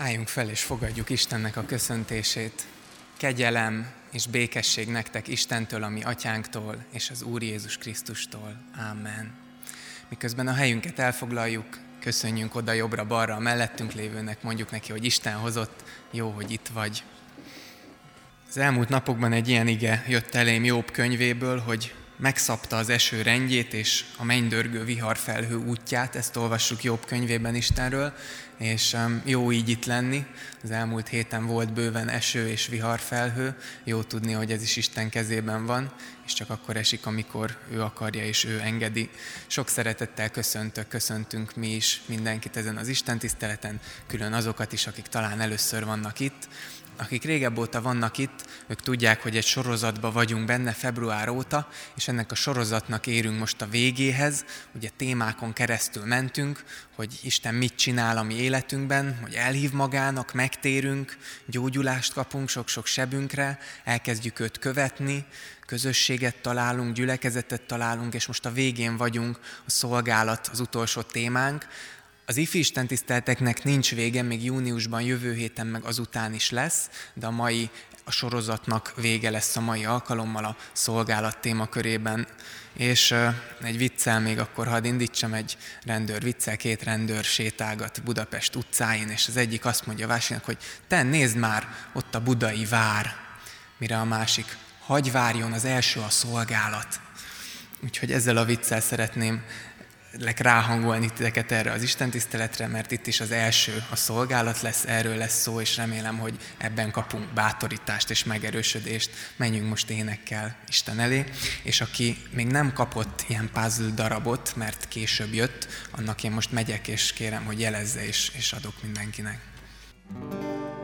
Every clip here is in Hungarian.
Álljunk fel és fogadjuk Istennek a köszöntését. Kegyelem és békesség nektek Istentől, ami atyánktól és az Úr Jézus Krisztustól. Amen. Miközben a helyünket elfoglaljuk, köszönjünk oda jobbra-balra a mellettünk lévőnek, mondjuk neki, hogy Isten hozott, jó, hogy itt vagy. Az elmúlt napokban egy ilyen ige jött elém Jobb könyvéből, hogy megszabta az eső rendjét és a mennydörgő viharfelhő útját, ezt olvassuk Jobb könyvében Istenről, és jó így itt lenni. Az elmúlt héten volt bőven eső és viharfelhő, jó tudni, hogy ez is Isten kezében van, és csak akkor esik, amikor ő akarja és ő engedi. Sok szeretettel köszöntök, köszöntünk mi is mindenkit ezen az Isten tiszteleten, külön azokat is, akik talán először vannak itt, akik régebb óta vannak itt, ők tudják, hogy egy sorozatban vagyunk benne február óta, és ennek a sorozatnak érünk most a végéhez. Ugye témákon keresztül mentünk, hogy Isten mit csinál a mi életünkben, hogy elhív magának, megtérünk, gyógyulást kapunk sok-sok sebünkre, elkezdjük őt követni, közösséget találunk, gyülekezetet találunk, és most a végén vagyunk, a szolgálat az utolsó témánk, az ifi Isten nincs vége, még júniusban, jövő héten meg azután is lesz, de a mai a sorozatnak vége lesz a mai alkalommal a szolgálat témakörében. És egy viccel még akkor hadd indítsam, egy rendőr viccel, két rendőr sétálgat Budapest utcáin, és az egyik azt mondja a hogy te nézd már, ott a budai vár, mire a másik, hagy várjon, az első a szolgálat. Úgyhogy ezzel a viccel szeretném lek ráhangolni titeket erre az Isten tiszteletre, mert itt is az első a szolgálat lesz, erről lesz szó, és remélem, hogy ebben kapunk bátorítást és megerősödést. Menjünk most énekkel Isten elé, és aki még nem kapott ilyen puzzle darabot, mert később jött, annak én most megyek, és kérem, hogy jelezze, és, és adok mindenkinek. thank you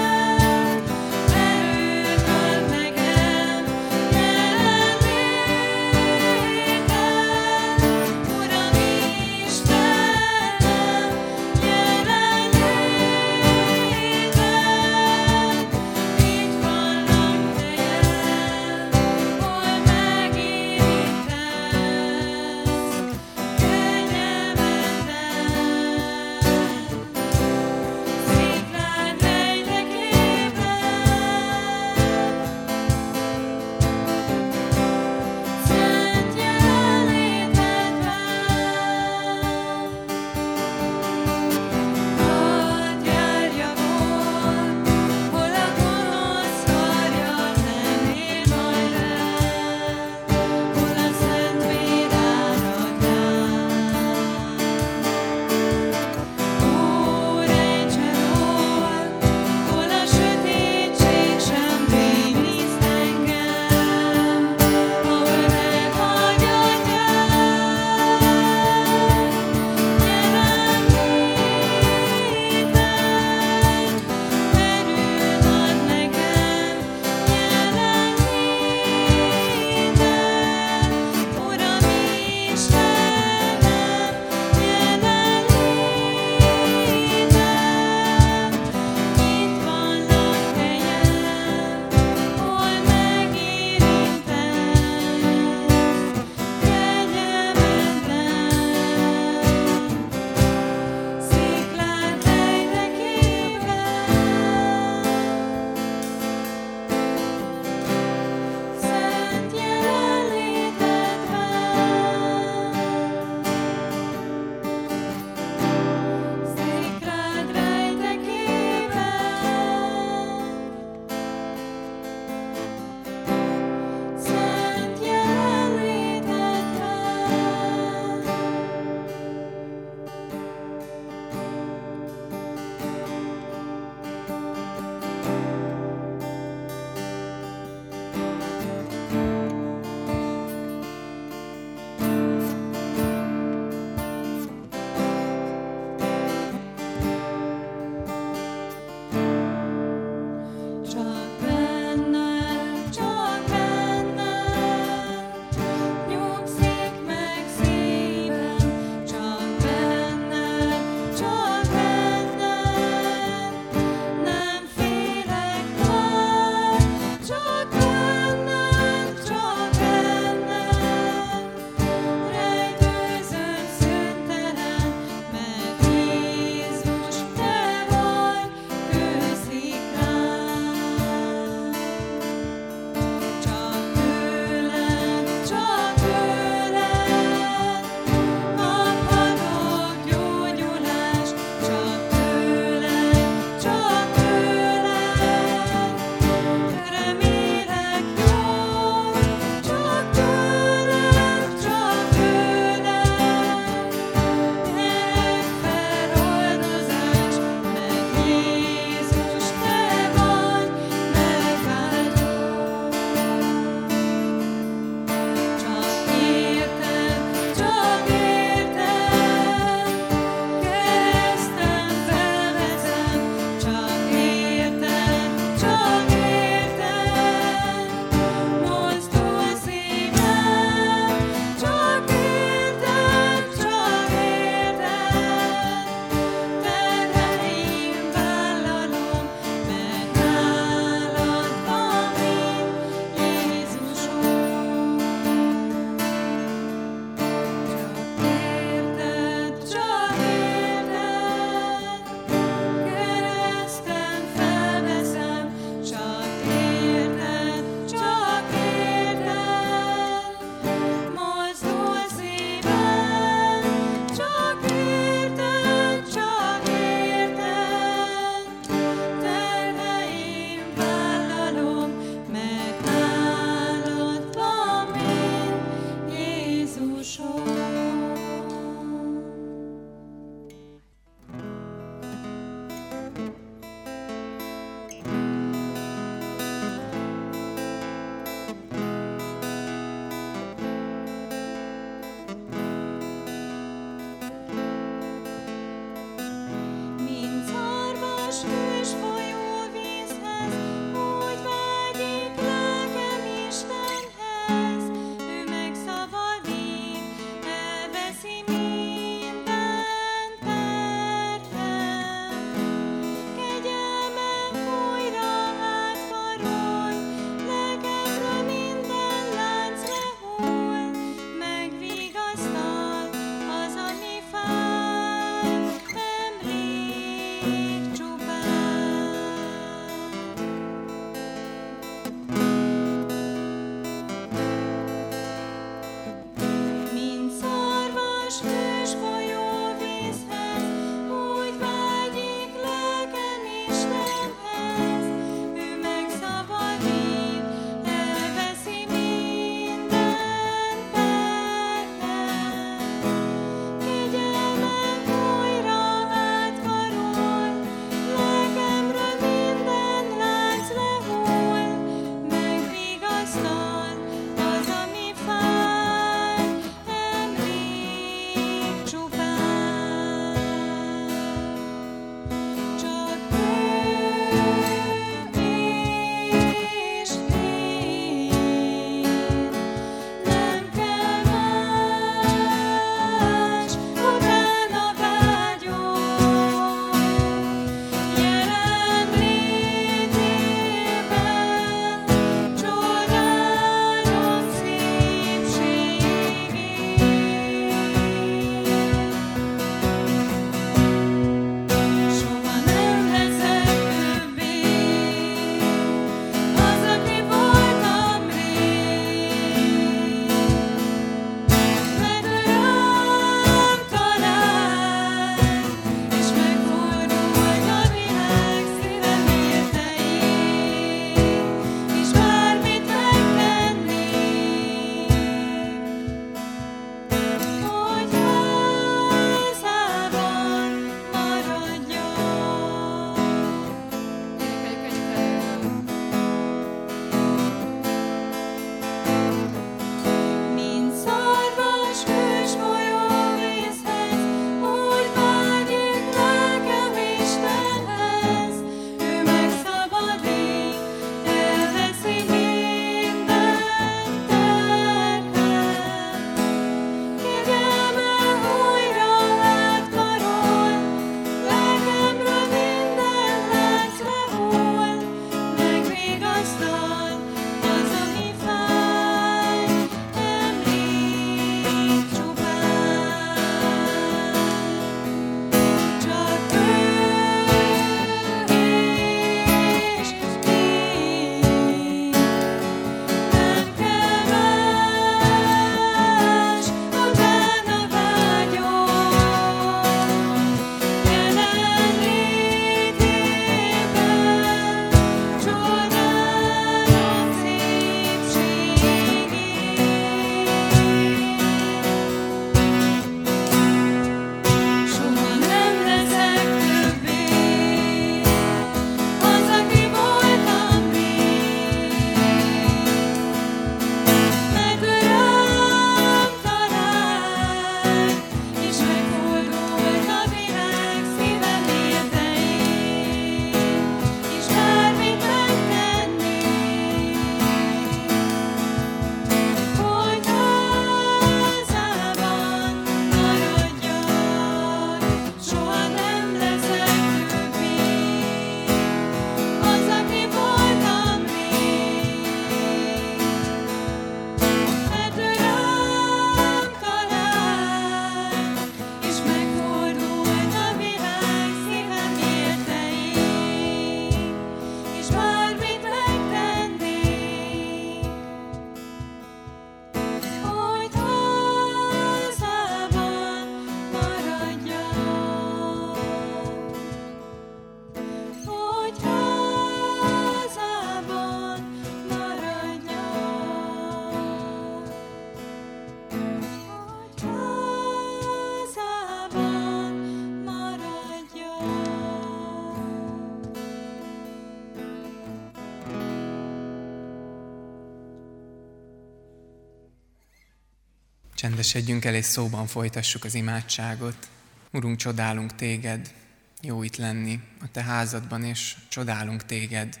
Csendesedjünk el és szóban folytassuk az imádságot. Urunk, csodálunk téged, jó itt lenni a te házadban, és csodálunk téged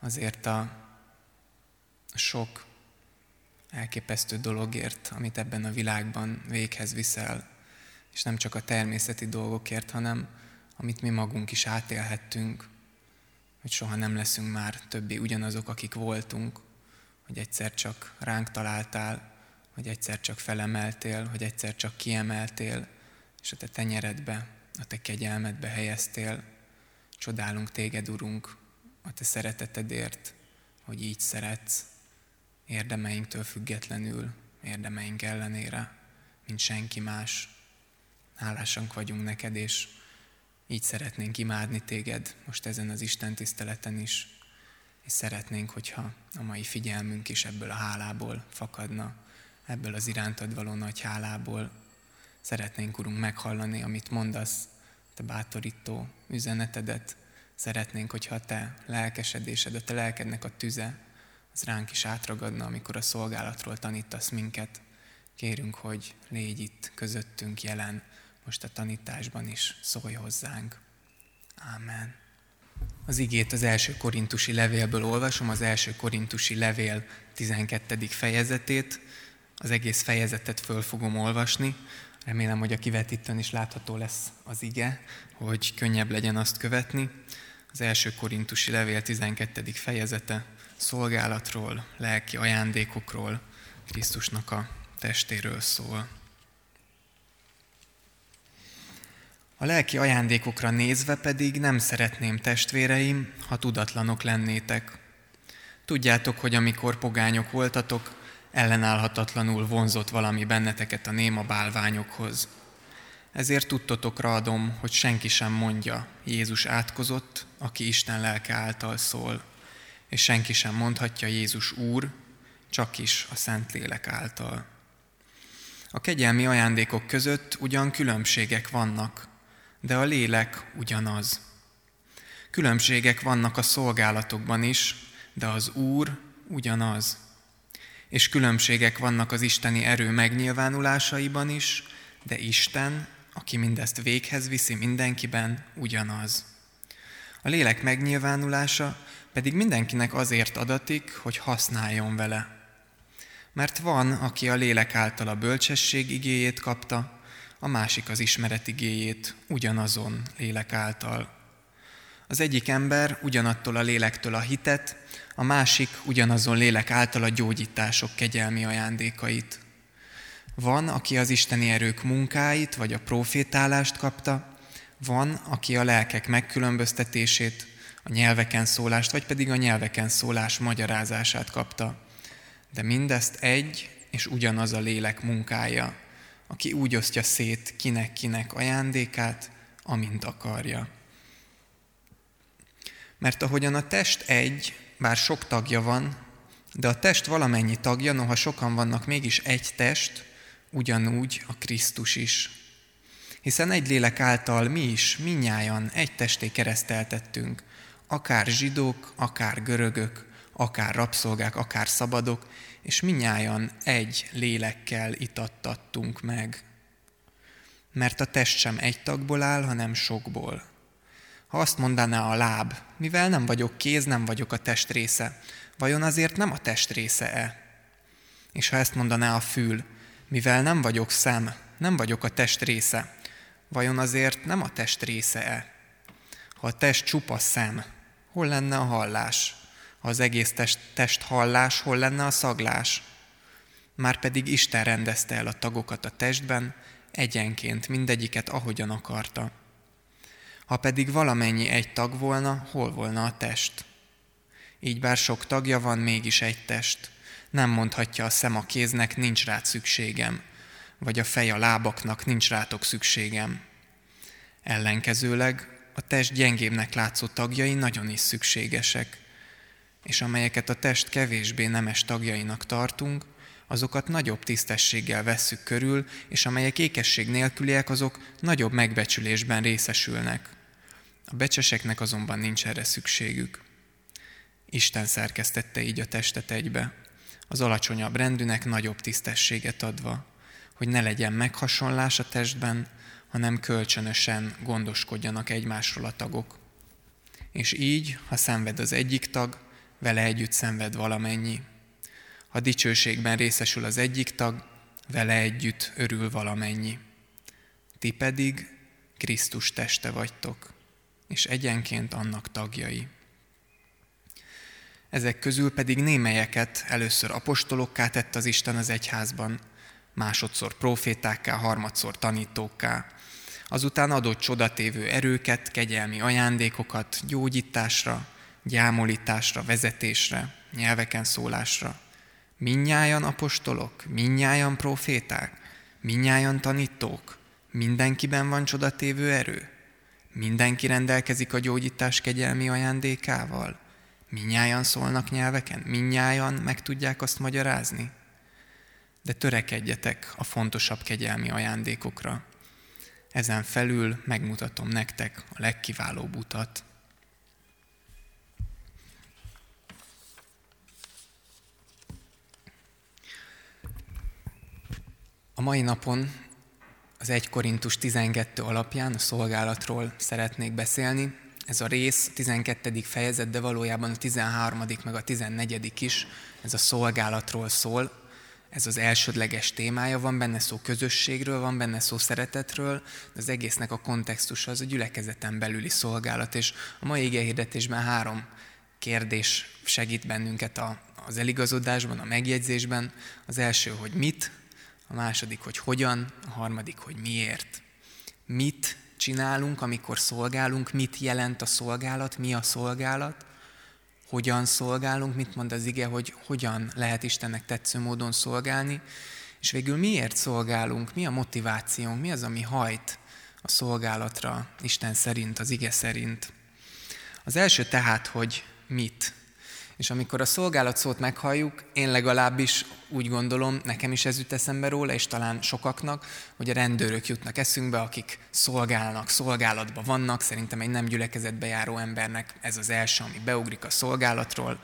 azért a sok elképesztő dologért, amit ebben a világban véghez viszel, és nem csak a természeti dolgokért, hanem amit mi magunk is átélhettünk, hogy soha nem leszünk már többé ugyanazok, akik voltunk, hogy egyszer csak ránk találtál, hogy egyszer csak felemeltél, hogy egyszer csak kiemeltél, és a te tenyeredbe, a te kegyelmedbe helyeztél. Csodálunk téged, Urunk, a te szeretetedért, hogy így szeretsz, érdemeinktől függetlenül, érdemeink ellenére, mint senki más. Hálásank vagyunk neked, és így szeretnénk imádni téged most ezen az Isten tiszteleten is, és szeretnénk, hogyha a mai figyelmünk is ebből a hálából fakadna, ebből az irántad való nagy hálából. Szeretnénk, Urunk, meghallani, amit mondasz, te bátorító üzenetedet. Szeretnénk, hogyha a te lelkesedésed, a te lelkednek a tüze, az ránk is átragadna, amikor a szolgálatról tanítasz minket. Kérünk, hogy légy itt közöttünk jelen, most a tanításban is szólj hozzánk. Ámen. Az igét az első korintusi levélből olvasom, az első korintusi levél 12. fejezetét. Az egész fejezetet föl fogom olvasni. Remélem, hogy a kivetítőn is látható lesz az ige, hogy könnyebb legyen azt követni. Az első korintusi levél 12. fejezete szolgálatról, lelki ajándékokról, Krisztusnak a testéről szól. A lelki ajándékokra nézve pedig nem szeretném, testvéreim, ha tudatlanok lennétek. Tudjátok, hogy amikor pogányok voltatok, ellenállhatatlanul vonzott valami benneteket a néma bálványokhoz. Ezért tudtotokra adom, hogy senki sem mondja, Jézus átkozott, aki Isten lelke által szól, és senki sem mondhatja Jézus Úr, csak is a Szentlélek által. A kegyelmi ajándékok között ugyan különbségek vannak, de a lélek ugyanaz. Különbségek vannak a szolgálatokban is, de az Úr ugyanaz. És különbségek vannak az isteni erő megnyilvánulásaiban is, de Isten, aki mindezt véghez viszi mindenkiben, ugyanaz. A lélek megnyilvánulása pedig mindenkinek azért adatik, hogy használjon vele. Mert van, aki a lélek által a bölcsesség igéjét kapta, a másik az ismeret igéjét ugyanazon lélek által. Az egyik ember ugyanattól a lélektől a hitet, a másik ugyanazon lélek által a gyógyítások kegyelmi ajándékait. Van, aki az isteni erők munkáit vagy a profétálást kapta, van, aki a lelkek megkülönböztetését, a nyelveken szólást, vagy pedig a nyelveken szólás magyarázását kapta. De mindezt egy és ugyanaz a lélek munkája, aki úgy osztja szét kinek-kinek ajándékát, amint akarja. Mert ahogyan a test egy, bár sok tagja van, de a test valamennyi tagja, noha sokan vannak, mégis egy test, ugyanúgy a Krisztus is. Hiszen egy lélek által mi is, minnyájan egy testé kereszteltettünk, akár zsidók, akár görögök, akár rabszolgák, akár szabadok, és minnyájan egy lélekkel itattattunk meg. Mert a test sem egy tagból áll, hanem sokból. Ha azt mondaná a láb, mivel nem vagyok kéz, nem vagyok a test része, vajon azért nem a test része-e? És ha ezt mondaná a fül, mivel nem vagyok szem, nem vagyok a test része, vajon azért nem a test része-e? Ha a test csupa szem, hol lenne a hallás? Ha az egész test, test hallás, hol lenne a szaglás? Márpedig Isten rendezte el a tagokat a testben, egyenként mindegyiket ahogyan akarta. Ha pedig valamennyi egy tag volna, hol volna a test? Így bár sok tagja van, mégis egy test. Nem mondhatja a szem a kéznek, nincs rád szükségem, vagy a fej a lábaknak, nincs rátok szükségem. Ellenkezőleg a test gyengébbnek látszó tagjai nagyon is szükségesek, és amelyeket a test kevésbé nemes tagjainak tartunk, azokat nagyobb tisztességgel vesszük körül, és amelyek ékesség nélküliek, azok nagyobb megbecsülésben részesülnek. A becseseknek azonban nincs erre szükségük. Isten szerkesztette így a testet egybe, az alacsonyabb rendűnek nagyobb tisztességet adva. hogy ne legyen meghasonlás a testben, hanem kölcsönösen gondoskodjanak egymásról a tagok. És így, ha szenved az egyik tag, vele együtt szenved valamennyi. Ha dicsőségben részesül az egyik tag, vele együtt örül valamennyi. Ti pedig Krisztus teste vagytok, és egyenként annak tagjai. Ezek közül pedig némelyeket először apostolokká tett az Isten az egyházban, másodszor profétákká, harmadszor tanítókká. Azután adott csodatévő erőket, kegyelmi ajándékokat gyógyításra, gyámolításra, vezetésre, nyelveken szólásra. Minnyájan apostolok, minnyájan proféták, minnyájan tanítók, mindenkiben van csodatévő erő, mindenki rendelkezik a gyógyítás kegyelmi ajándékával, minnyájan szólnak nyelveken, minnyájan meg tudják azt magyarázni. De törekedjetek a fontosabb kegyelmi ajándékokra. Ezen felül megmutatom nektek a legkiválóbb utat. A mai napon az 1 Korintus 12 alapján a szolgálatról szeretnék beszélni. Ez a rész 12. fejezet, de valójában a 13. meg a 14. is, ez a szolgálatról szól. Ez az elsődleges témája, van benne szó közösségről, van benne szó szeretetről, de az egésznek a kontextusa az a gyülekezeten belüli szolgálat, és a mai igehirdetésben három kérdés segít bennünket a, az eligazodásban, a megjegyzésben. Az első, hogy mit, a második, hogy hogyan, a harmadik, hogy miért. Mit csinálunk, amikor szolgálunk, mit jelent a szolgálat, mi a szolgálat, hogyan szolgálunk, mit mond az ige, hogy hogyan lehet Istennek tetsző módon szolgálni, és végül miért szolgálunk, mi a motivációnk, mi az, ami hajt a szolgálatra Isten szerint, az ige szerint. Az első tehát, hogy mit. És amikor a szolgálat szót meghalljuk, én legalábbis úgy gondolom, nekem is ez jut eszembe róla, és talán sokaknak, hogy a rendőrök jutnak eszünkbe, akik szolgálnak, szolgálatban vannak. Szerintem egy nem gyülekezetbe járó embernek ez az első, ami beugrik a szolgálatról.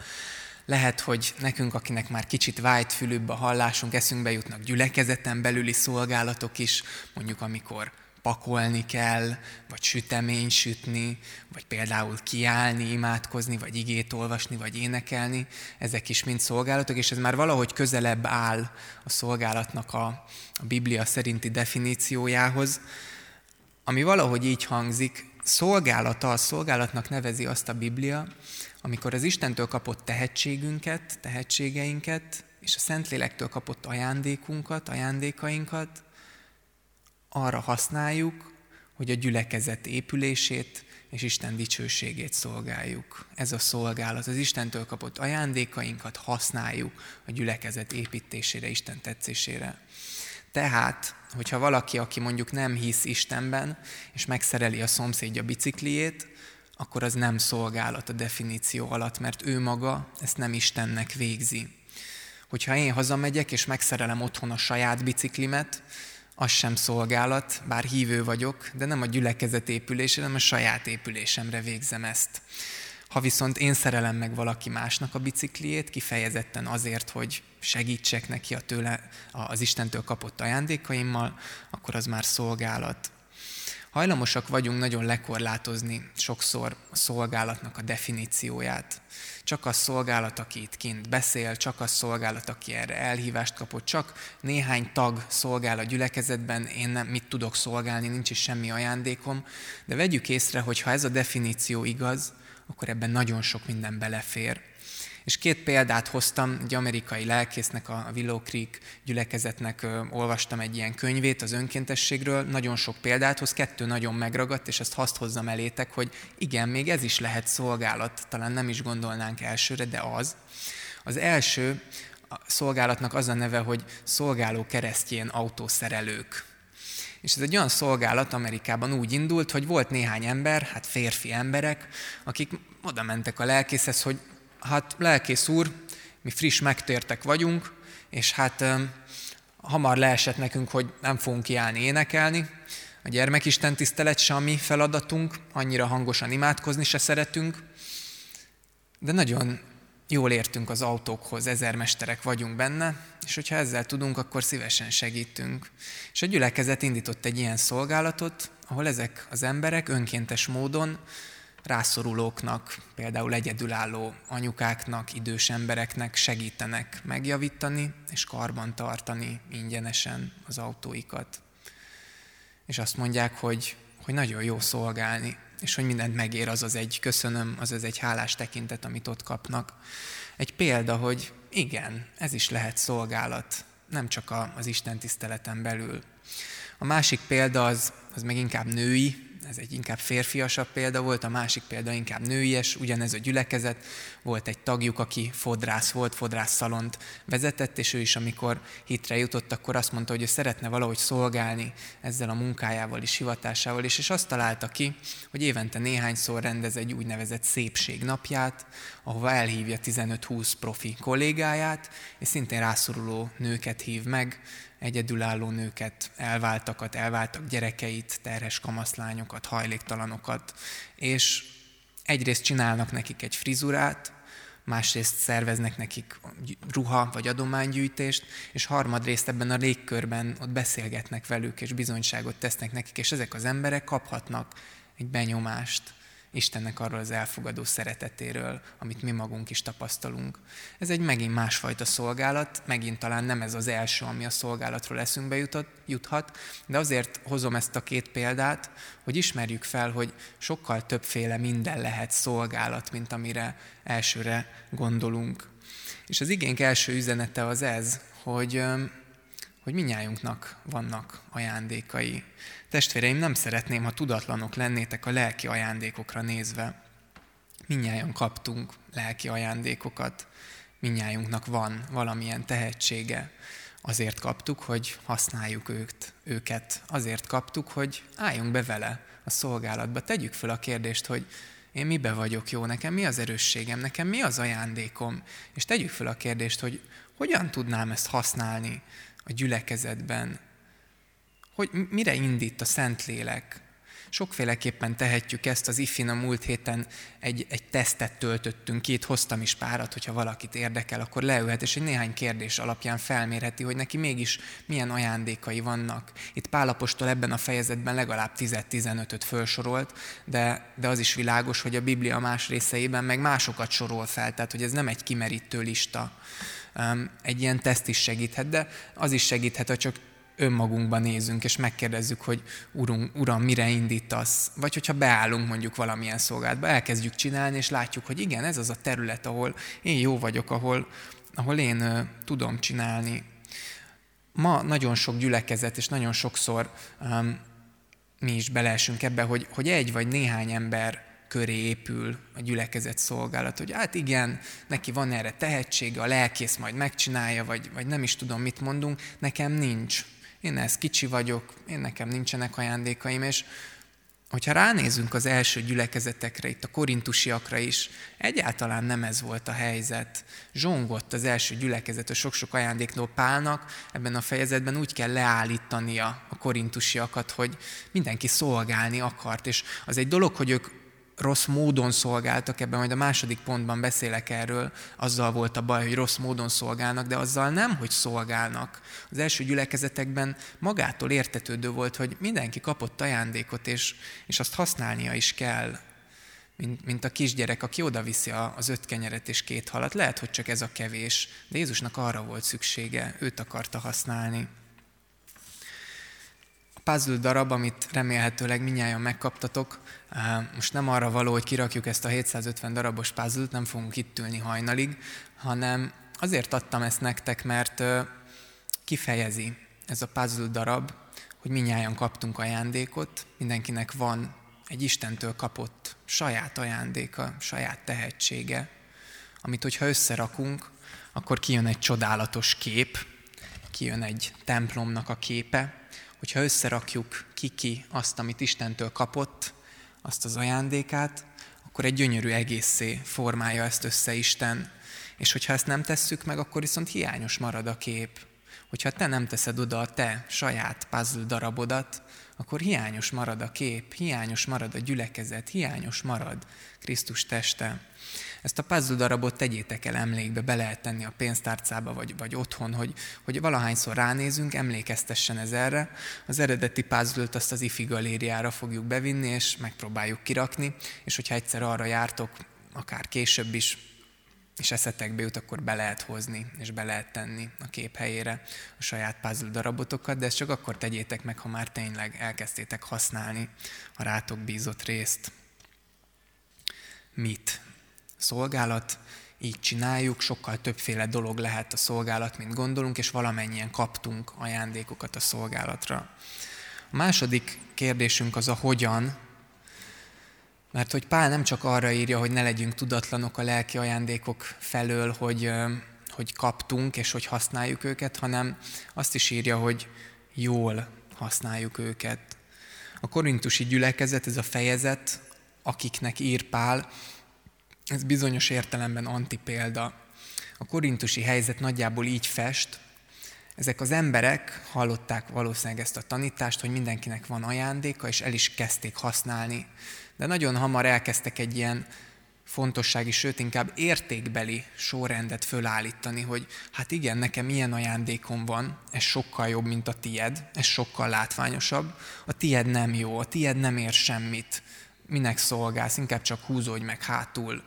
Lehet, hogy nekünk, akinek már kicsit vájt fülőbb a hallásunk, eszünkbe jutnak gyülekezeten belüli szolgálatok is, mondjuk amikor pakolni kell, vagy sütemény sütni, vagy például kiállni, imádkozni, vagy igét olvasni, vagy énekelni. Ezek is mind szolgálatok, és ez már valahogy közelebb áll a szolgálatnak a, a Biblia szerinti definíciójához, ami valahogy így hangzik, szolgálata, a szolgálatnak nevezi azt a Biblia, amikor az Istentől kapott tehetségünket, tehetségeinket, és a Szentlélektől kapott ajándékunkat, ajándékainkat arra használjuk, hogy a gyülekezet épülését és Isten dicsőségét szolgáljuk. Ez a szolgálat. Az Istentől kapott ajándékainkat használjuk a gyülekezet építésére, Isten tetszésére. Tehát, hogyha valaki, aki mondjuk nem hisz Istenben, és megszereli a szomszédja bicikliét, akkor az nem szolgálat a definíció alatt, mert ő maga ezt nem Istennek végzi. Hogyha én hazamegyek, és megszerelem otthon a saját biciklimet, az sem szolgálat, bár hívő vagyok, de nem a gyülekezet épülésére, hanem a saját épülésemre végzem ezt. Ha viszont én szerelem meg valaki másnak a bicikliét, kifejezetten azért, hogy segítsek neki a tőle, az Istentől kapott ajándékaimmal, akkor az már szolgálat. Hajlamosak vagyunk nagyon lekorlátozni sokszor a szolgálatnak a definícióját. Csak a szolgálat, aki itt kint beszél, csak a szolgálat, aki erre elhívást kapott, csak néhány tag szolgál a gyülekezetben, én nem mit tudok szolgálni, nincs is semmi ajándékom, de vegyük észre, hogy ha ez a definíció igaz, akkor ebben nagyon sok minden belefér. És két példát hoztam, egy amerikai lelkésznek, a Willow Creek gyülekezetnek olvastam egy ilyen könyvét az önkéntességről, nagyon sok példát hoz, kettő nagyon megragadt, és ezt azt hozzam elétek, hogy igen, még ez is lehet szolgálat, talán nem is gondolnánk elsőre, de az. Az első a szolgálatnak az a neve, hogy szolgáló keresztjén autószerelők. És ez egy olyan szolgálat Amerikában úgy indult, hogy volt néhány ember, hát férfi emberek, akik oda mentek a lelkészhez, hogy hát lelkész úr, mi friss megtértek vagyunk, és hát hamar leesett nekünk, hogy nem fogunk kiállni énekelni. A gyermekisten tisztelet se a mi feladatunk, annyira hangosan imádkozni se szeretünk, de nagyon jól értünk az autókhoz, ezermesterek vagyunk benne, és hogyha ezzel tudunk, akkor szívesen segítünk. És a gyülekezet indított egy ilyen szolgálatot, ahol ezek az emberek önkéntes módon rászorulóknak, például egyedülálló anyukáknak, idős embereknek segítenek megjavítani és karban tartani ingyenesen az autóikat. És azt mondják, hogy, hogy nagyon jó szolgálni, és hogy mindent megér az az egy köszönöm, az az egy hálás tekintet, amit ott kapnak. Egy példa, hogy igen, ez is lehet szolgálat, nem csak az Isten tiszteleten belül. A másik példa az, az meg inkább női, ez egy inkább férfiasabb példa volt, a másik példa inkább nőies, ugyanez a gyülekezet, volt egy tagjuk, aki fodrász volt, fodrászszalont vezetett, és ő is, amikor hitre jutott, akkor azt mondta, hogy ő szeretne valahogy szolgálni ezzel a munkájával és hivatásával, és, és azt találta ki, hogy évente néhányszor rendez egy úgynevezett szépségnapját, ahova elhívja 15-20 profi kollégáját, és szintén rászoruló nőket hív meg, egyedülálló nőket, elváltakat, elváltak gyerekeit, terhes kamaszlányokat, hajléktalanokat, és egyrészt csinálnak nekik egy frizurát, másrészt szerveznek nekik ruha vagy adománygyűjtést, és harmadrészt ebben a légkörben ott beszélgetnek velük, és bizonyságot tesznek nekik, és ezek az emberek kaphatnak egy benyomást Istennek arról az elfogadó szeretetéről, amit mi magunk is tapasztalunk. Ez egy megint másfajta szolgálat, megint talán nem ez az első, ami a szolgálatról eszünkbe jutott, juthat, de azért hozom ezt a két példát, hogy ismerjük fel, hogy sokkal többféle minden lehet szolgálat, mint amire elsőre gondolunk. És az igénk első üzenete az ez, hogy, hogy minnyájunknak vannak ajándékai. Testvéreim, nem szeretném, ha tudatlanok lennétek a lelki ajándékokra nézve. Minnyáján kaptunk lelki ajándékokat, minnyájunknak van valamilyen tehetsége. Azért kaptuk, hogy használjuk őt, őket. Azért kaptuk, hogy álljunk be vele a szolgálatba. Tegyük fel a kérdést, hogy én mibe vagyok jó, nekem mi az erősségem, nekem mi az ajándékom. És tegyük fel a kérdést, hogy hogyan tudnám ezt használni a gyülekezetben, hogy mire indít a Szentlélek? Sokféleképpen tehetjük ezt, az ifin a múlt héten egy, egy tesztet töltöttünk ki, itt hoztam is párat, hogyha valakit érdekel, akkor leülhet, és egy néhány kérdés alapján felmérheti, hogy neki mégis milyen ajándékai vannak. Itt Pálapostól ebben a fejezetben legalább 10-15-öt felsorolt, de, de az is világos, hogy a Biblia más részeiben meg másokat sorol fel, tehát hogy ez nem egy kimerítő lista. Egy ilyen teszt is segíthet, de az is segíthet, ha csak önmagunkba nézünk, és megkérdezzük, hogy Urum, Uram, mire indítasz? Vagy hogyha beállunk mondjuk valamilyen szolgálatba, elkezdjük csinálni, és látjuk, hogy igen, ez az a terület, ahol én jó vagyok, ahol, ahol én uh, tudom csinálni. Ma nagyon sok gyülekezet, és nagyon sokszor um, mi is beleesünk ebbe, hogy, hogy egy vagy néhány ember köré épül a gyülekezet szolgálat, hogy hát igen, neki van erre tehetsége, a lelkész majd megcsinálja, vagy, vagy nem is tudom, mit mondunk, nekem nincs én ez kicsi vagyok, én nekem nincsenek ajándékaim, és hogyha ránézünk az első gyülekezetekre, itt a korintusiakra is, egyáltalán nem ez volt a helyzet. Zsongott az első gyülekezet a sok-sok ajándéknól Pálnak, ebben a fejezetben úgy kell leállítania a korintusiakat, hogy mindenki szolgálni akart, és az egy dolog, hogy ők rossz módon szolgáltak, ebben majd a második pontban beszélek erről, azzal volt a baj, hogy rossz módon szolgálnak, de azzal nem, hogy szolgálnak. Az első gyülekezetekben magától értetődő volt, hogy mindenki kapott ajándékot, és, és azt használnia is kell, mint, mint a kisgyerek, aki odaviszi az öt kenyeret és két halat. Lehet, hogy csak ez a kevés, de Jézusnak arra volt szüksége, őt akarta használni puzzle darab, amit remélhetőleg minnyáján megkaptatok, most nem arra való, hogy kirakjuk ezt a 750 darabos puzzle nem fogunk itt ülni hajnalig, hanem azért adtam ezt nektek, mert kifejezi ez a puzzle darab, hogy minnyáján kaptunk ajándékot, mindenkinek van egy Istentől kapott saját ajándéka, saját tehetsége, amit hogyha összerakunk, akkor kijön egy csodálatos kép, kijön egy templomnak a képe, hogyha összerakjuk ki-ki azt, amit Istentől kapott, azt az ajándékát, akkor egy gyönyörű egészé formálja ezt össze Isten. És hogyha ezt nem tesszük meg, akkor viszont hiányos marad a kép. Hogyha te nem teszed oda a te saját puzzle darabodat, akkor hiányos marad a kép, hiányos marad a gyülekezet, hiányos marad Krisztus teste. Ezt a puzzle darabot tegyétek el emlékbe, be lehet tenni a pénztárcába, vagy, vagy otthon, hogy, hogy valahányszor ránézünk, emlékeztessen ez erre. Az eredeti puzzle azt az IFI galériára fogjuk bevinni, és megpróbáljuk kirakni, és hogyha egyszer arra jártok, akár később is, és eszetekbe jut, akkor be lehet hozni, és be lehet tenni a kép helyére a saját puzzle darabotokat, de ezt csak akkor tegyétek meg, ha már tényleg elkezdtétek használni a rátok bízott részt. Mit? Szolgálat, így csináljuk, sokkal többféle dolog lehet a szolgálat, mint gondolunk, és valamennyien kaptunk ajándékokat a szolgálatra. A második kérdésünk az a hogyan, mert hogy Pál nem csak arra írja, hogy ne legyünk tudatlanok a lelki ajándékok felől, hogy, hogy kaptunk és hogy használjuk őket, hanem azt is írja, hogy jól használjuk őket. A korintusi gyülekezet, ez a fejezet, akiknek ír Pál, ez bizonyos értelemben antipélda. A korintusi helyzet nagyjából így fest, ezek az emberek hallották valószínűleg ezt a tanítást, hogy mindenkinek van ajándéka, és el is kezdték használni. De nagyon hamar elkezdtek egy ilyen fontossági, sőt inkább értékbeli sorrendet fölállítani, hogy hát igen, nekem ilyen ajándékom van, ez sokkal jobb, mint a tied, ez sokkal látványosabb, a tied nem jó, a tied nem ér semmit, minek szolgálsz, inkább csak húzódj meg hátul.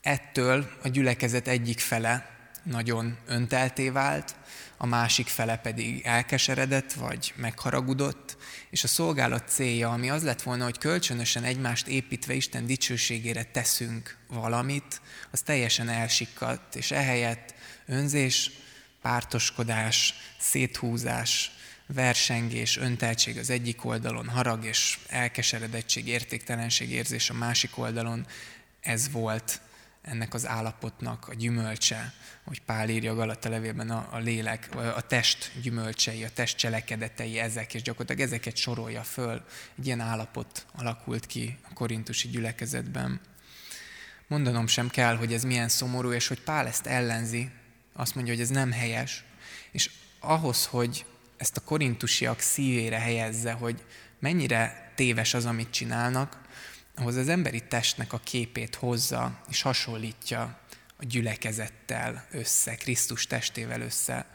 Ettől a gyülekezet egyik fele nagyon öntelté vált, a másik fele pedig elkeseredett vagy megharagudott, és a szolgálat célja, ami az lett volna, hogy kölcsönösen egymást építve Isten dicsőségére teszünk valamit, az teljesen elsikkadt, és ehelyett önzés, pártoskodás, széthúzás, versengés, önteltség az egyik oldalon, harag és elkeseredettség, értéktelenség érzés a másik oldalon, ez volt ennek az állapotnak a gyümölcse, hogy Pál írja Galata levélben a, a lélek, a test gyümölcsei, a test cselekedetei ezek, és gyakorlatilag ezeket sorolja föl. Egy ilyen állapot alakult ki a korintusi gyülekezetben. Mondanom sem kell, hogy ez milyen szomorú, és hogy Pál ezt ellenzi, azt mondja, hogy ez nem helyes, és ahhoz, hogy ezt a korintusiak szívére helyezze, hogy mennyire téves az, amit csinálnak, ahhoz az emberi testnek a képét hozza és hasonlítja a gyülekezettel össze, Krisztus testével össze.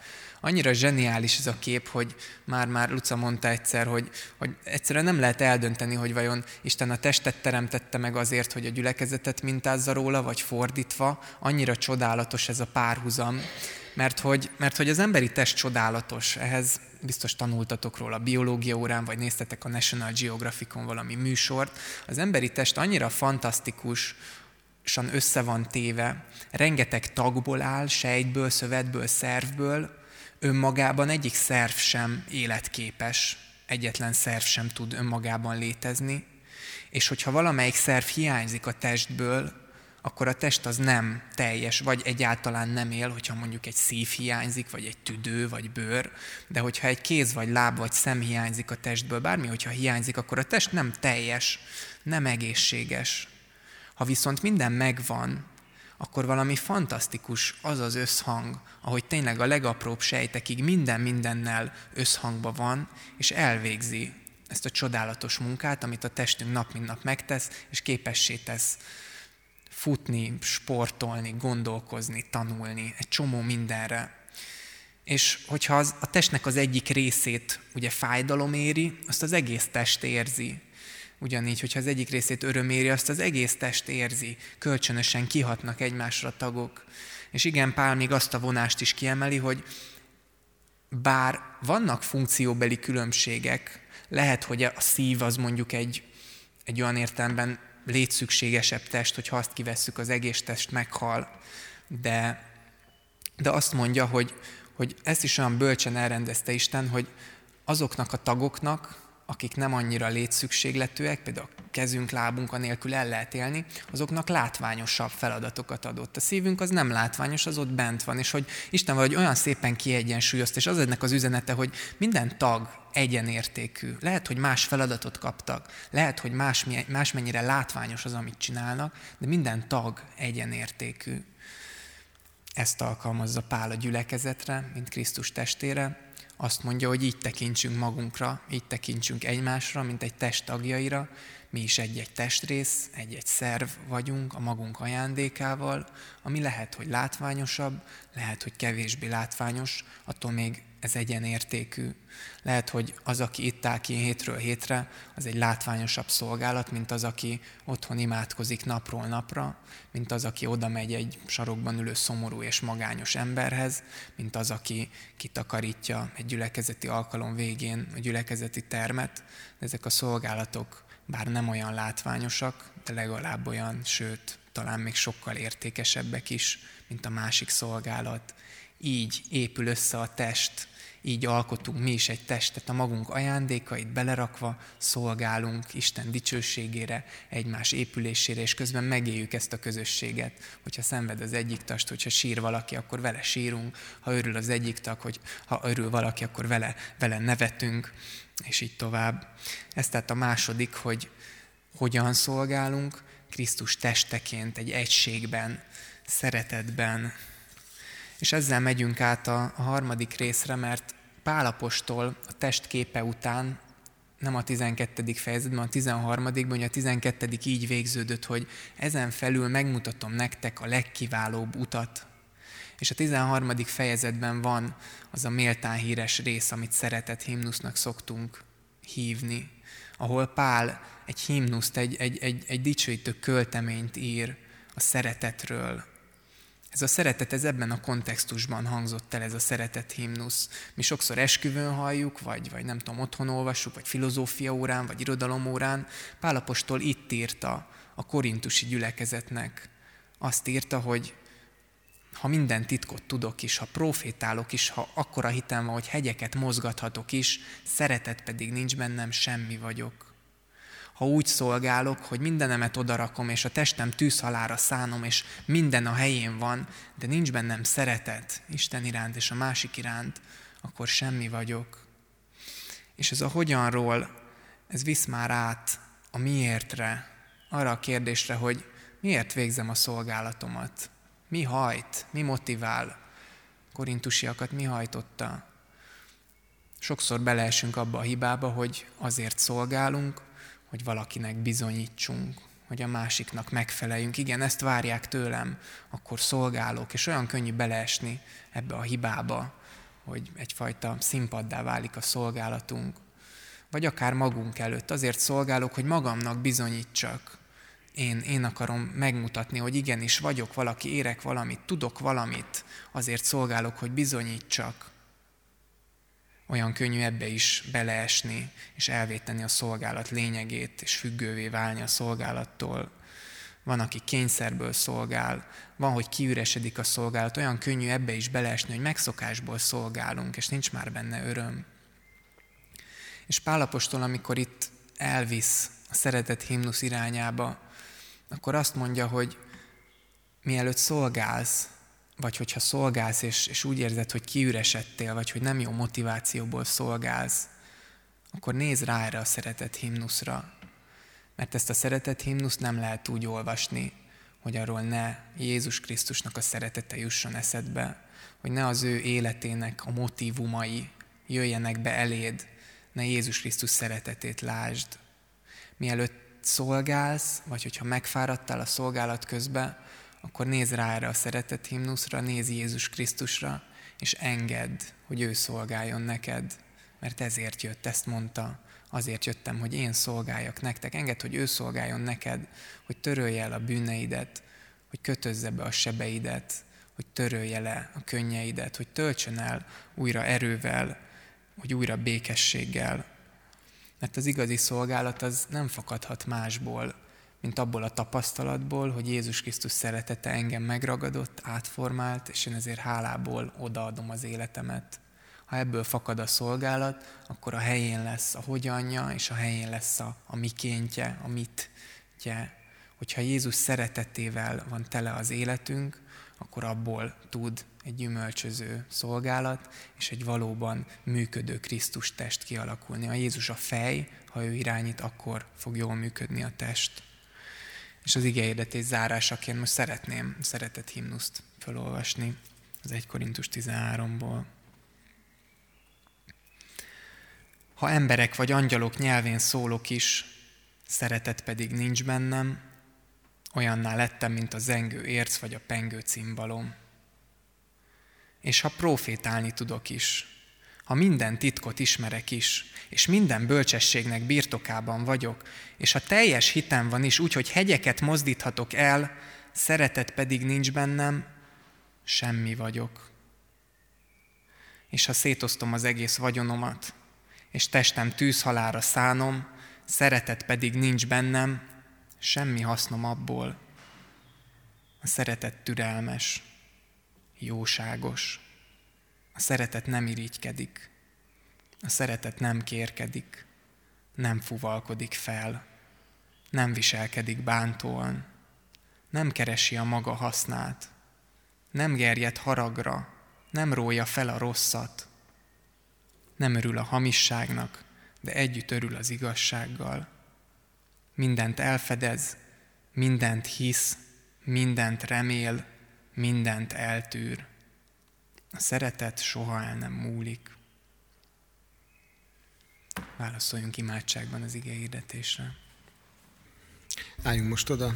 Annyira zseniális ez a kép, hogy már-már Luca mondta egyszer, hogy, hogy egyszerűen nem lehet eldönteni, hogy vajon Isten a testet teremtette meg azért, hogy a gyülekezetet mintázza róla, vagy fordítva. Annyira csodálatos ez a párhuzam, mert hogy, mert hogy az emberi test csodálatos, ehhez biztos tanultatok róla a biológia órán, vagy néztetek a National Geographicon valami műsort. Az emberi test annyira fantasztikus, össze van téve, rengeteg tagból áll, sejtből, szövetből, szervből, önmagában egyik szerv sem életképes, egyetlen szerv sem tud önmagában létezni, és hogyha valamelyik szerv hiányzik a testből, akkor a test az nem teljes, vagy egyáltalán nem él, hogyha mondjuk egy szív hiányzik, vagy egy tüdő, vagy bőr, de hogyha egy kéz, vagy láb, vagy szem hiányzik a testből, bármi, hogyha hiányzik, akkor a test nem teljes, nem egészséges. Ha viszont minden megvan, akkor valami fantasztikus az az összhang, ahogy tényleg a legapróbb sejtekig minden mindennel összhangban van, és elvégzi ezt a csodálatos munkát, amit a testünk nap mint nap megtesz, és képessé tesz futni, sportolni, gondolkozni, tanulni, egy csomó mindenre. És hogyha az, a testnek az egyik részét ugye fájdalom éri, azt az egész test érzi. Ugyanígy, hogyha az egyik részét öröm éri, azt az egész test érzi. Kölcsönösen kihatnak egymásra tagok. És igen, Pál még azt a vonást is kiemeli, hogy bár vannak funkcióbeli különbségek, lehet, hogy a szív az mondjuk egy, egy olyan értelemben létszükségesebb test, hogyha azt kivesszük, az egész test meghal. De, de azt mondja, hogy, hogy ezt is olyan bölcsen elrendezte Isten, hogy azoknak a tagoknak, akik nem annyira létszükségletűek, például a kezünk, lábunk anélkül el lehet élni, azoknak látványosabb feladatokat adott. A szívünk az nem látványos, az ott bent van, és hogy Isten valahogy olyan szépen kiegyensúlyozt, és az ennek az üzenete, hogy minden tag egyenértékű. Lehet, hogy más feladatot kaptak, lehet, hogy más, más mennyire látványos az, amit csinálnak, de minden tag egyenértékű. Ezt alkalmazza Pál a gyülekezetre, mint Krisztus testére, azt mondja, hogy így tekintsünk magunkra, így tekintsünk egymásra, mint egy test tagjaira, mi is egy-egy testrész, egy-egy szerv vagyunk a magunk ajándékával, ami lehet, hogy látványosabb, lehet, hogy kevésbé látványos, attól még ez egyenértékű. Lehet, hogy az, aki itt áll ki hétről hétre, az egy látványosabb szolgálat, mint az, aki otthon imádkozik napról napra, mint az, aki oda megy egy sarokban ülő szomorú és magányos emberhez, mint az, aki kitakarítja egy gyülekezeti alkalom végén a gyülekezeti termet. Ezek a szolgálatok bár nem olyan látványosak, de legalább olyan, sőt, talán még sokkal értékesebbek is, mint a másik szolgálat. Így épül össze a test, így alkotunk mi is egy testet, a magunk ajándékait belerakva szolgálunk Isten dicsőségére, egymás épülésére, és közben megéljük ezt a közösséget. Hogyha szenved az egyik tast, hogyha sír valaki, akkor vele sírunk, ha örül az egyik tag, hogy ha örül valaki, akkor vele, vele nevetünk, és így tovább. Ez tehát a második, hogy hogyan szolgálunk, Krisztus testeként, egy egységben, szeretetben, és ezzel megyünk át a, harmadik részre, mert Pálapostól a testképe után, nem a 12. fejezetben, a 13. hogy a 12. így végződött, hogy ezen felül megmutatom nektek a legkiválóbb utat. És a 13. fejezetben van az a méltán híres rész, amit szeretett himnusznak szoktunk hívni, ahol Pál egy himnuszt, egy, egy, egy, egy dicsőítő költeményt ír a szeretetről, ez a szeretet, ez ebben a kontextusban hangzott el, ez a szeretet himnusz. Mi sokszor esküvőn halljuk, vagy, vagy nem tudom, otthon olvassuk, vagy filozófia órán, vagy irodalom órán. Pálapostól itt írta a korintusi gyülekezetnek. Azt írta, hogy ha minden titkot tudok is, ha profétálok is, ha akkora hitem van, hogy hegyeket mozgathatok is, szeretet pedig nincs bennem, semmi vagyok ha úgy szolgálok, hogy mindenemet odarakom, és a testem tűzhalára szánom, és minden a helyén van, de nincs bennem szeretet Isten iránt és a másik iránt, akkor semmi vagyok. És ez a hogyanról, ez visz már át a miértre, arra a kérdésre, hogy miért végzem a szolgálatomat, mi hajt, mi motivál, korintusiakat mi hajtotta. Sokszor beleesünk abba a hibába, hogy azért szolgálunk, hogy valakinek bizonyítsunk, hogy a másiknak megfeleljünk. Igen, ezt várják tőlem, akkor szolgálok, és olyan könnyű beleesni ebbe a hibába, hogy egyfajta színpaddá válik a szolgálatunk. Vagy akár magunk előtt. Azért szolgálok, hogy magamnak bizonyítsak. Én, én akarom megmutatni, hogy igenis vagyok valaki, érek valamit, tudok valamit. Azért szolgálok, hogy bizonyítsak olyan könnyű ebbe is beleesni, és elvéteni a szolgálat lényegét, és függővé válni a szolgálattól. Van, aki kényszerből szolgál, van, hogy kiüresedik a szolgálat, olyan könnyű ebbe is beleesni, hogy megszokásból szolgálunk, és nincs már benne öröm. És Pálapostól, amikor itt elvisz a szeretet himnusz irányába, akkor azt mondja, hogy mielőtt szolgálsz, vagy hogyha szolgálsz, és, és úgy érzed, hogy kiüresedtél, vagy hogy nem jó motivációból szolgálsz, akkor nézz rá erre a szeretet himnuszra. Mert ezt a szeretet himnuszt nem lehet úgy olvasni, hogy arról ne Jézus Krisztusnak a szeretete jusson eszedbe, hogy ne az ő életének a motivumai jöjjenek be eléd, ne Jézus Krisztus szeretetét lásd. Mielőtt szolgálsz, vagy hogyha megfáradtál a szolgálat közben, akkor nézz rá erre a szeretet himnuszra, nézz Jézus Krisztusra, és engedd, hogy ő szolgáljon neked, mert ezért jött, ezt mondta, azért jöttem, hogy én szolgáljak nektek, engedd, hogy ő szolgáljon neked, hogy törölje el a bűneidet, hogy kötözze be a sebeidet, hogy törölje le a könnyeidet, hogy töltsön el újra erővel, hogy újra békességgel. Mert az igazi szolgálat az nem fakadhat másból, mint abból a tapasztalatból, hogy Jézus Krisztus szeretete engem megragadott, átformált, és én ezért hálából odaadom az életemet. Ha ebből fakad a szolgálat, akkor a helyén lesz a hogyanja, és a helyén lesz a, a mikéntje, a mitje. Hogyha Jézus szeretetével van tele az életünk, akkor abból tud egy gyümölcsöző szolgálat, és egy valóban működő Krisztus test kialakulni. Ha Jézus a fej, ha ő irányít, akkor fog jól működni a test. És az igényedetés zárásaként most szeretném szeretett himnuszt felolvasni az 1 Korintus 13-ból. Ha emberek vagy angyalok nyelvén szólok is, szeretet pedig nincs bennem, olyanná lettem, mint a zengő érc vagy a pengő cimbalom. És ha profétálni tudok is, ha minden titkot ismerek is, és minden bölcsességnek birtokában vagyok, és ha teljes hitem van is, úgy, hogy hegyeket mozdíthatok el, szeretet pedig nincs bennem, semmi vagyok. És ha szétoztom az egész vagyonomat, és testem tűzhalára szánom, szeretet pedig nincs bennem, semmi hasznom abból. A szeretet türelmes, jóságos. A szeretet nem irigykedik. A szeretet nem kérkedik. Nem fuvalkodik fel. Nem viselkedik bántóan. Nem keresi a maga hasznát. Nem gerjed haragra. Nem rója fel a rosszat. Nem örül a hamisságnak, de együtt örül az igazsággal. Mindent elfedez, mindent hisz, mindent remél, mindent eltűr. A szeretet soha el nem múlik. Válaszoljunk imádságban az ige hirdetésre. Álljunk most oda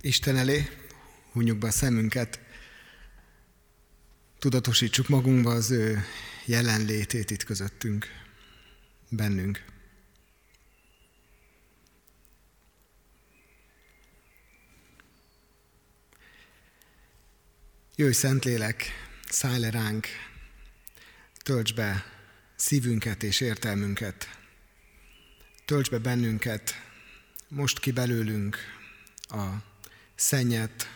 Isten elé, hunyjuk be a szemünket, tudatosítsuk magunkba az ő jelenlétét itt közöttünk, bennünk. Jöjj, Szentlélek, szállj le ránk, tölts be szívünket és értelmünket, tölts be bennünket, most ki belőlünk a szennyet,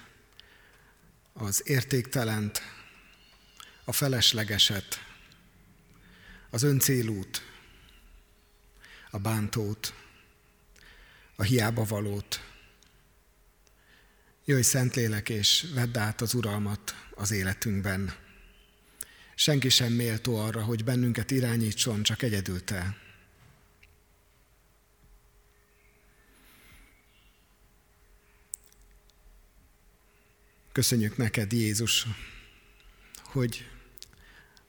az értéktelent, a feleslegeset, az öncélút, a bántót, a hiába valót, Jöjj, Szentlélek, és vedd át az uralmat az életünkben. Senki sem méltó arra, hogy bennünket irányítson, csak egyedül Te. Köszönjük neked, Jézus, hogy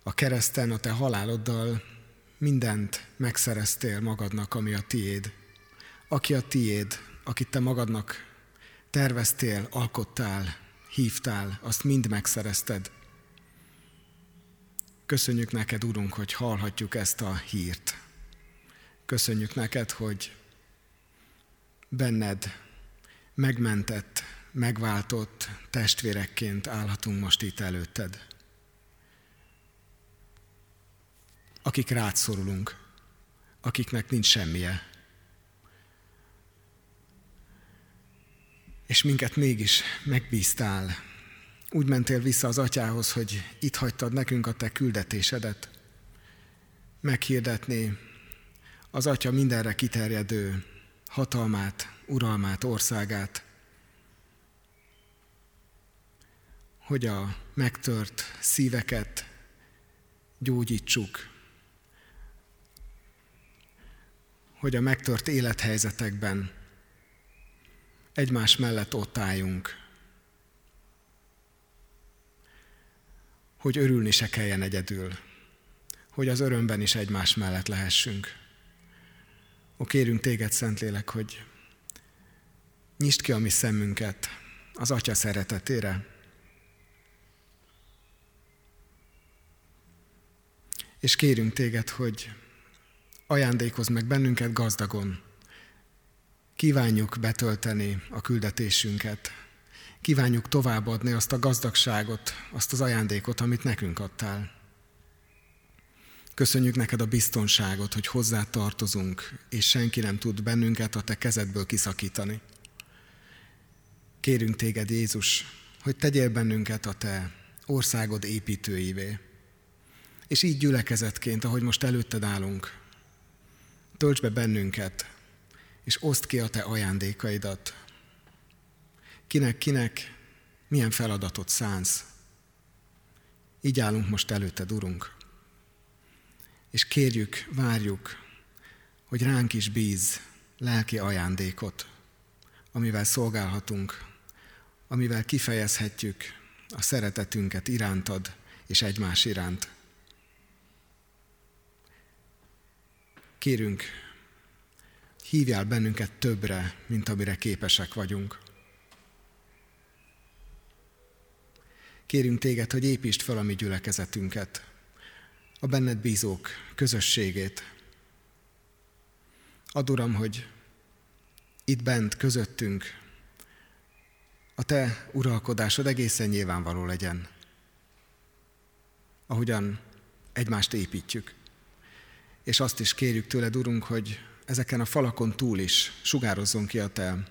a kereszten, a Te haláloddal mindent megszereztél magadnak, ami a tiéd. Aki a tiéd, akit Te magadnak terveztél, alkottál, hívtál, azt mind megszerezted. Köszönjük neked, Urunk, hogy hallhatjuk ezt a hírt. Köszönjük neked, hogy benned megmentett, megváltott testvérekként állhatunk most itt előtted. Akik rád szorulunk, akiknek nincs semmije, és minket mégis megbíztál. Úgy mentél vissza az atyához, hogy itt hagytad nekünk a te küldetésedet. Meghirdetni az atya mindenre kiterjedő hatalmát, uralmát, országát, hogy a megtört szíveket gyógyítsuk, hogy a megtört élethelyzetekben egymás mellett ott álljunk, hogy örülni se kelljen egyedül, hogy az örömben is egymás mellett lehessünk. Ó, kérünk téged, Szentlélek, hogy nyisd ki a mi szemünket az Atya szeretetére, és kérünk téged, hogy ajándékozz meg bennünket gazdagon, Kívánjuk betölteni a küldetésünket. Kívánjuk továbbadni azt a gazdagságot, azt az ajándékot, amit nekünk adtál. Köszönjük neked a biztonságot, hogy hozzá tartozunk, és senki nem tud bennünket a te kezedből kiszakítani. Kérünk téged, Jézus, hogy tegyél bennünket a te országod építőivé. És így gyülekezetként, ahogy most előtted állunk, tölts be bennünket és oszd ki a te ajándékaidat. Kinek-kinek milyen feladatot szánsz. Így állunk most előtted, Urunk. És kérjük, várjuk, hogy ránk is bíz lelki ajándékot, amivel szolgálhatunk, amivel kifejezhetjük a szeretetünket irántad és egymás iránt. Kérünk, hívjál bennünket többre, mint amire képesek vagyunk. Kérünk téged, hogy építsd fel a mi gyülekezetünket, a benned bízók közösségét. Add Uram, hogy itt bent közöttünk a Te uralkodásod egészen nyilvánvaló legyen, ahogyan egymást építjük. És azt is kérjük tőled, Urunk, hogy ezeken a falakon túl is sugározzon ki a Te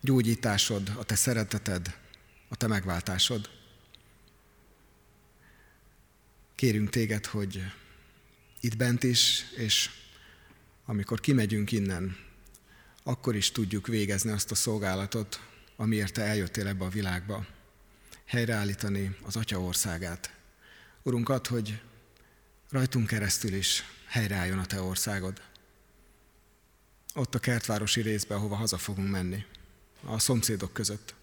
gyógyításod, a Te szereteted, a Te megváltásod. Kérünk téged, hogy itt bent is, és amikor kimegyünk innen, akkor is tudjuk végezni azt a szolgálatot, amiért te eljöttél ebbe a világba, helyreállítani az Atya országát. Urunk, add, hogy rajtunk keresztül is helyreálljon a Te országod. Ott a kertvárosi részben, ahova haza fogunk menni, a szomszédok között.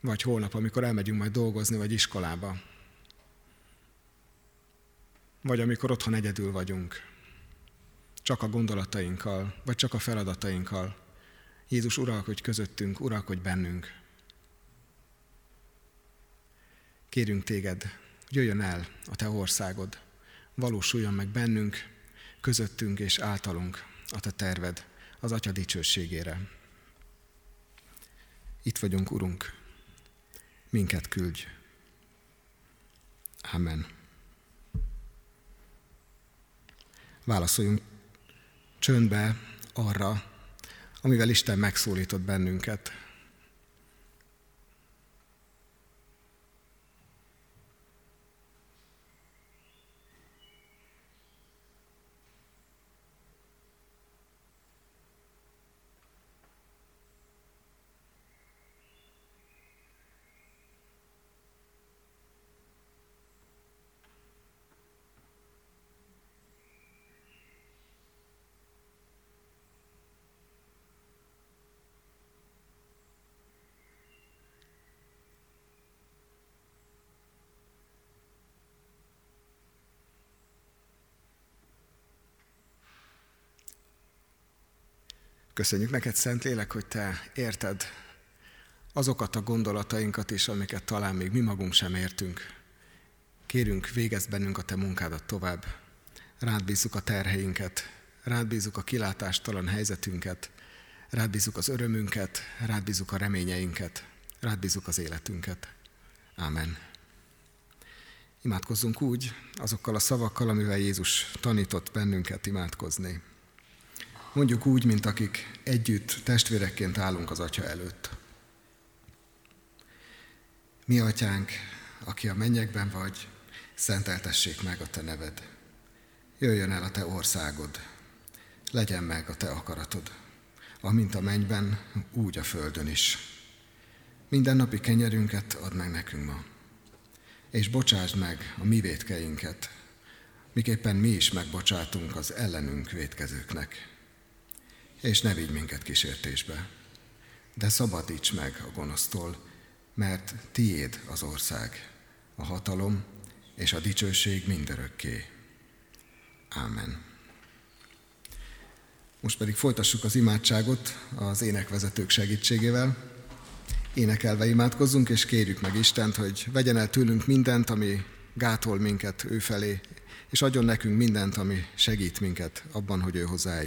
Vagy holnap, amikor elmegyünk majd dolgozni, vagy iskolába. Vagy amikor otthon egyedül vagyunk, csak a gondolatainkkal, vagy csak a feladatainkkal. Jézus uralkodj közöttünk, uralkodj bennünk. Kérünk téged, jöjjön el a te országod, valósuljon meg bennünk, közöttünk és általunk a te terved az Atya dicsőségére. Itt vagyunk, Urunk, minket küldj. Amen. Válaszoljunk csöndbe arra, amivel Isten megszólított bennünket. Köszönjük neked, Szentlélek, hogy te érted azokat a gondolatainkat is, amiket talán még mi magunk sem értünk. Kérünk, végezz bennünk a te munkádat tovább. Rád bízzuk a terheinket, rád bízzuk a kilátástalan helyzetünket, rád bízzuk az örömünket, rád bízzuk a reményeinket, rád bízzuk az életünket. Ámen. Imádkozzunk úgy, azokkal a szavakkal, amivel Jézus tanított bennünket imádkozni. Mondjuk úgy, mint akik együtt testvérekként állunk az Atya előtt. Mi, Atyánk, aki a mennyekben vagy, szenteltessék meg a Te neved. Jöjjön el a Te országod, legyen meg a Te akaratod, amint a mennyben, úgy a földön is. Minden napi kenyerünket add meg nekünk ma, és bocsásd meg a mi védkeinket, miképpen mi is megbocsátunk az ellenünk védkezőknek és ne vigy minket kísértésbe, de szabadíts meg a gonosztól, mert tiéd az ország, a hatalom és a dicsőség mindörökké. Ámen. Most pedig folytassuk az imádságot az énekvezetők segítségével. Énekelve imádkozzunk, és kérjük meg Istent, hogy vegyen el tőlünk mindent, ami gátol minket ő felé, és adjon nekünk mindent, ami segít minket abban, hogy ő hozzá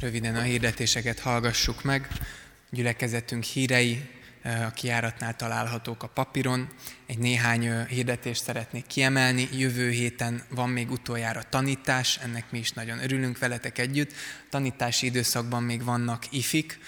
Röviden a hirdetéseket hallgassuk meg. Gyülekezetünk hírei a kiáratnál találhatók a papíron. Egy néhány hirdetést szeretnék kiemelni. Jövő héten van még utoljára tanítás, ennek mi is nagyon örülünk veletek együtt. Tanítási időszakban még vannak ifik,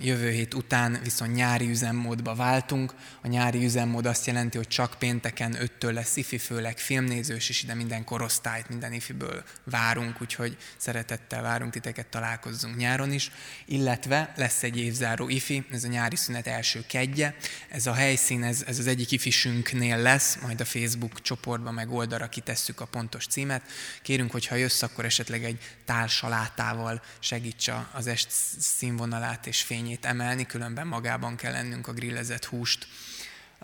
jövő hét után viszont nyári üzemmódba váltunk. A nyári üzemmód azt jelenti, hogy csak pénteken 5-től lesz ifi, főleg filmnézős, és ide minden korosztályt, minden ifiből várunk, úgyhogy szeretettel várunk titeket, találkozzunk nyáron is. Illetve lesz egy évzáró ifi, ez a nyári szünet első kedje. Ez a helyszín, ez, ez az egyik ifisünknél lesz, majd a Facebook csoportba meg oldalra kitesszük a pontos címet. Kérünk, hogy ha jössz, akkor esetleg egy tálsalátával segíts az est színvonalát és fényét emelni, különben magában kell lennünk a grillezett húst.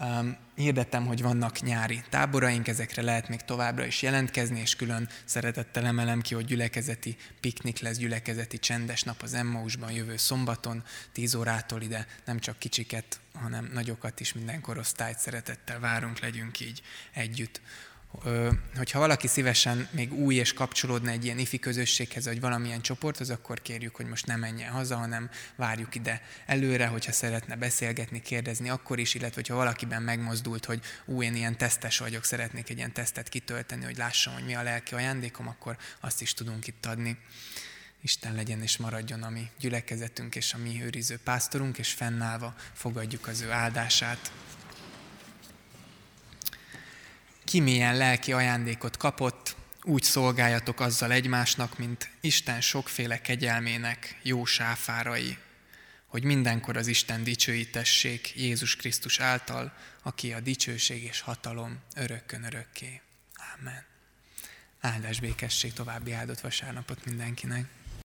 Um, hirdettem, hogy vannak nyári táboraink, ezekre lehet még továbbra is jelentkezni, és külön szeretettel emelem ki, hogy gyülekezeti piknik lesz, gyülekezeti csendes nap az Emmausban jövő szombaton, 10 órától ide nem csak kicsiket, hanem nagyokat is, minden korosztályt szeretettel várunk, legyünk így együtt hogyha valaki szívesen még új és kapcsolódna egy ilyen ifi közösséghez, vagy valamilyen csoporthoz, akkor kérjük, hogy most ne menjen haza, hanem várjuk ide előre, hogyha szeretne beszélgetni, kérdezni, akkor is, illetve hogyha valakiben megmozdult, hogy új, én ilyen tesztes vagyok, szeretnék egy ilyen tesztet kitölteni, hogy lássam, hogy mi a lelki ajándékom, akkor azt is tudunk itt adni. Isten legyen és maradjon a mi gyülekezetünk és a mi őriző pásztorunk, és fennállva fogadjuk az ő áldását ki milyen lelki ajándékot kapott, úgy szolgáljatok azzal egymásnak, mint Isten sokféle kegyelmének jó sáfárai, hogy mindenkor az Isten dicsőítessék Jézus Krisztus által, aki a dicsőség és hatalom örökkön örökké. Amen. Áldás békesség, további áldott vasárnapot mindenkinek.